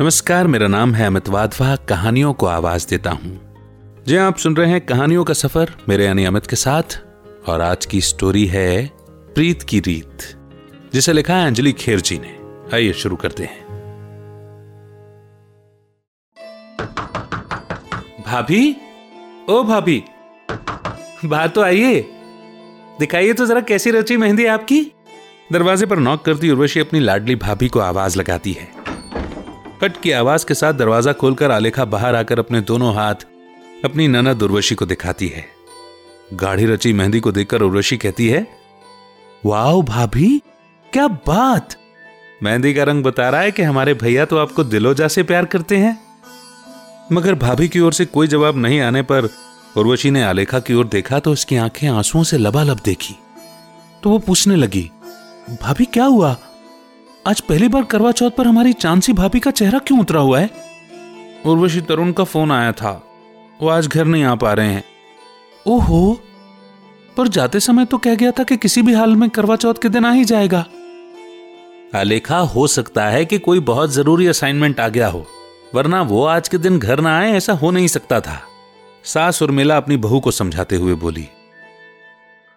नमस्कार, मेरा नाम है अमित वाधवा, कहानियों को आवाज़ देता हूँ। जी आप सुन रहे हैं कहानियों का सफ़र, मेरे यानी अमित के साथ, और आज की स्टोरी है प्रीत की रीत, जिसे लिखा है अंजलि खेर जी ने। आइए, शुरू करते हैं। भाभी? ओ भाभी, बाहर तो आइए। दिखाइए तो जरा कैसी रची मेहंदी आपकी। दरवाजे पर नॉक करती उर्वशी अपनी लाडली भाभी को आवाज़ लगाती है। कट की आवाज़ के साथ दरवाज़ा खोलकर आलेखा बाहर आकर अपने दोनों हाथ अपनी ननद उर्वशी को दिखाती है। गाढ़ी रची मेहंदी को देखकर उर्वशी कहती है, वाओ भाभी, क्या बात! मेहंदी का रंग बता रहा है कि हमारे भैया तो आपको दिलोजा से प्यार करते हैं। मगर भाभी की ओर से कोई जवाब नहीं आने पर उर्वशी ने आलेखा की ओर देखा तो उसकी आँखें आंसुओं से लबालब देखी। तो वो पूछने लगी, भाभी, क्या हुआ? आज पहली बार करवा चौथ पर हमारी चांसी भाभी का चेहरा क्यों उतरा हुआ है? उर्वशी तरुण का फ़ोन आया था। वो आज घर नहीं आ पा रहे हैं। ओहो पर जाते समय तो कह गया था कि किसी भी हाल में करवा चौथ के दिन आ ही जाएगा। आलेखा हो सकता है कि कोई बहुत ज़रूरी असाइनमेंट आ गया हो वरना वो आज के दिन घर ना आए ऐसा हो नहीं सकता था। सास उर्मिला अपनी बहू को समझाते हुए बोली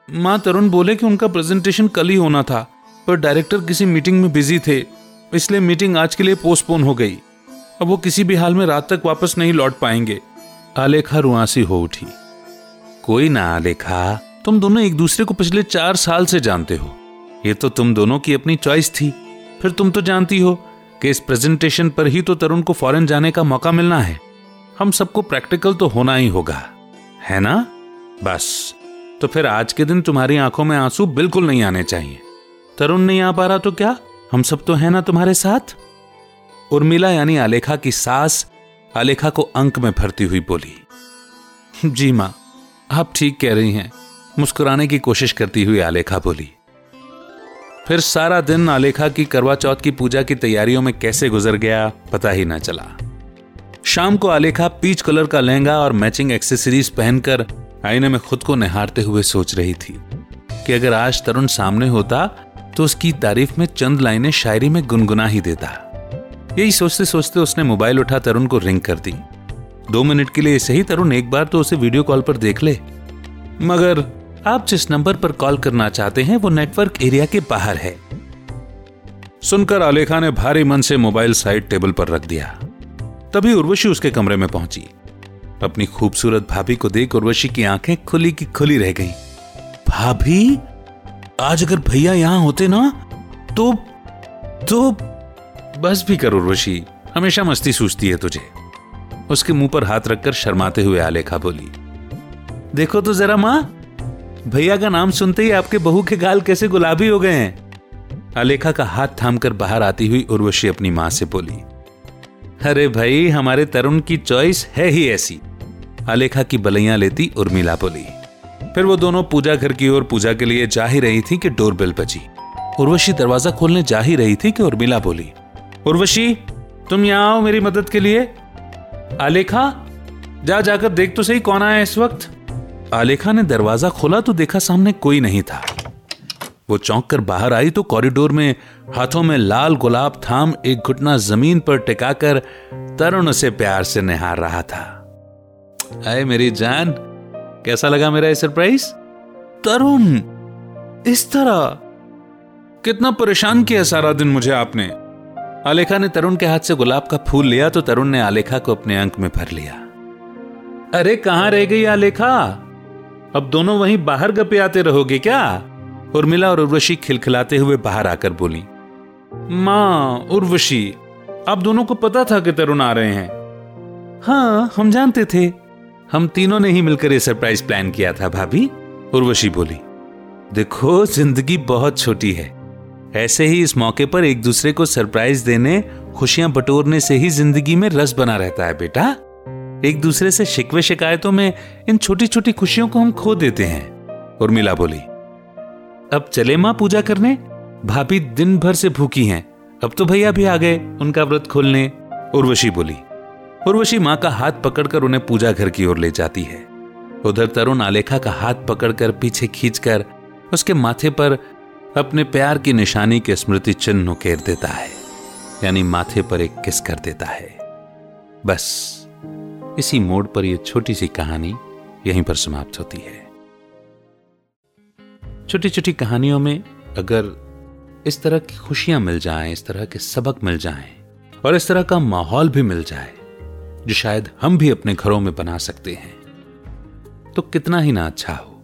माँ तरुण बोले कि उनका प्रेजेंटेशन कल ही होना था। पर डायरेक्टर किसी मीटिंग में बिज़ी थे, इसलिए मीटिंग आज के लिए पोस्टपोन हो गई। अब वो किसी भी हाल में रात तक वापस नहीं लौट पाएँगे। आलेखा रुआसी हो उठी। कोई ना आलेखा, तुम दोनों एक दूसरे को पिछले चार साल से जानते हो। ये तो तुम दोनों की अपनी चॉइस थी। फिर तुम तो जानती हो कि इस प्रेजेंटेशन पर ही तो तरुण को फॉरेन जाने का मौका मिलना है। हम सबको प्रैक्टिकल तो होना ही होगा। है ना? बस। तो फिर आज के दिन तुम्हारी आँखों में आँसू बिल्कुल नहीं आने चाहिए। तरुण नहीं आ पा रहा तो क्या? हम सब तो है ना तुम्हारे साथ? उर्मिला यानी आलेखा की सास आलेखा को अंक में भरती हुई बोली, जी माँ, आप ठीक कह रही हैं। मुस्कुराने की कोशिश करती हुई आलेखा बोली, फिर सारा दिन आलेखा की करवा चौथ की पूजा की तैयारियों में कैसे गुजर गया पता ही ना चला। शाम को आलेखा पीच कलर का लहंगा और मैचिंग एक्सेसरीज पहनकर आईने में खुद को निहारते हुए सोच रही थी कि अगर आज तरुण सामने होता तो उसकी तारीफ़ में चंद लाइनें शायरी में गुनगुना ही देता। यही सोचते सोचते उसने मोबाइल उठा तरुण को रिंग कर दी। दो मिनट के लिए सही तरुण एक बार तो उसे वीडियो कॉल पर देख ले। मगर आप जिस नंबर पर कॉल करना चाहते हैं, वो नेटवर्क एरिया के बाहर है। सुनकर आलेखा ने भारी मन से मोबाइल साइड टेबल पर रख दिया। तभी उर्वशी उसके कमरे में पहुँची। अपनी खूबसूरत भाभी को देख उर्वशी की आँखें खुली की खुली रह गईं। भाभी? आज अगर भैया यहाँ होते ना तो तो बस भी कर उर्वशी हमेशा मस्ती सूझती है तुझे। उसके मुँह पर हाथ रखकर शर्माते हुए आलेखा बोली, देखो तो जरा माँ, भैया का नाम सुनते ही आपके बहू के गाल कैसे गुलाबी हो गए हैं? अलेखा का हाथ थामकर बाहर आती हुई उर्वशी अपनी माँ से बोली, अरे भाई, हमारे तरुण की चॉइस है ही ऐसी। अलेखा की बलैया लेती उर्मिला बोली फिर वो दोनों पूजा घर की ओर पूजा के लिए जा ही रही थी कि डोरबेल बजी। उर्वशी दरवाज़ा खोलने जा ही रही थी कि उर्मिला बोली, उर्वशी, तुम यहाँ आओ मेरी मदद के लिए। आलेखा, जा जाकर देख तो सही कौन आया इस वक्त? आलेखा ने दरवाज़ा खोला तो देखा सामने कोई नहीं था। वो चौंक कर बाहर आई तो कॉरिडोर में हाथों में लाल गुलाब थाम एक घुटना ज़मीन पर टिकाकर तरुण उसे प्यार से निहार रहा था। आए मेरी जान कैसा लगा मेरा सरप्राइज़? तरुण, इस तरह। कितना परेशान किया सारा दिन मुझे आपने। आलेखा ने तरुण के हाथ से गुलाब का फूल लिया तो तरुण ने आलेखा को अपने अंक में भर लिया। अरे, कहाँ रह गई आलेखा? अब दोनों वहीं बाहर गपे आते रहोगे क्या? उर्मिला और उर्वशी खिलखिलाते हुए बाहर आकर बोली, माँ, उर्वशी, आप दोनों को पता था कि तरुण आ रहे हैं। हाँ हम जानते थे। हम तीनों ने ही मिलकर ये सरप्राइज़ प्लान किया था, भाभी। उर्वशी बोली, देखो, ज़िंदगी बहुत छोटी है। ऐसे ही इस मौके पर एक दूसरे को सरप्राइज़ देने, खुशियाँ बटोरने से ही ज़िंदगी में रस बना रहता है, बेटा। एक दूसरे से शिकवे शिकायतों में इन छोटी छोटी खुशियों को हम खो देते हैं। उर्मिला बोली, अब चले माँ पूजा करने? भाभी दिन भर से भूखी हैं। अब तो भैया भी आ गए, उनका व्रत खोलने। उर्वशी बोली उर्वशी माँ का हाथ पकड़कर उन्हें पूजा घर की ओर ले जाती है। उधर तरुण आलेखा का हाथ पकड़कर पीछे खींचकर उसके माथे पर अपने प्यार की निशानी के स्मृति चिन्ह उकेर देता है यानी माथे पर एक किस कर देता है। बस इसी मोड़ पर यह छोटी सी कहानी यहीं पर समाप्त होती है। छोटी छोटी कहानियों में अगर इस तरह की खुशियाँ मिल जाएँ, इस तरह के सबक मिल जाएँ और इस तरह का माहौल भी मिल जाए जो शायद हम भी अपने घरों में बना सकते हैं। तो कितना ही ना अच्छा हो,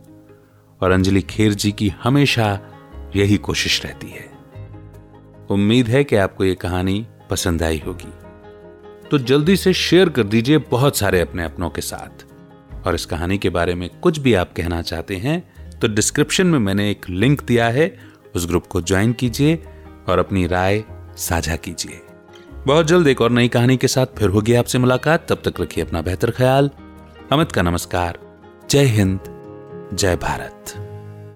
और अंजलि खेर जी की हमेशा यही कोशिश रहती है। उम्मीद है कि आपको यह कहानी पसंद आई होगी। तो जल्दी से शेयर कर दीजिए बहुत सारे अपने अपनों के साथ। और इस कहानी के बारे में कुछ भी आप कहना चाहते हैं तो डिस्क्रिप्शन में मैंने एक लिंक दिया है, उस ग्रुप को ज्वाइन कीजिए और अपनी राय साझा कीजिए। बहुत जल्द एक और नई कहानी के साथ फिर होगी आपसे मुलाकात। तब तक रखिए अपना बेहतर ख्याल। अमित का नमस्कार। जय हिंद, जय भारत।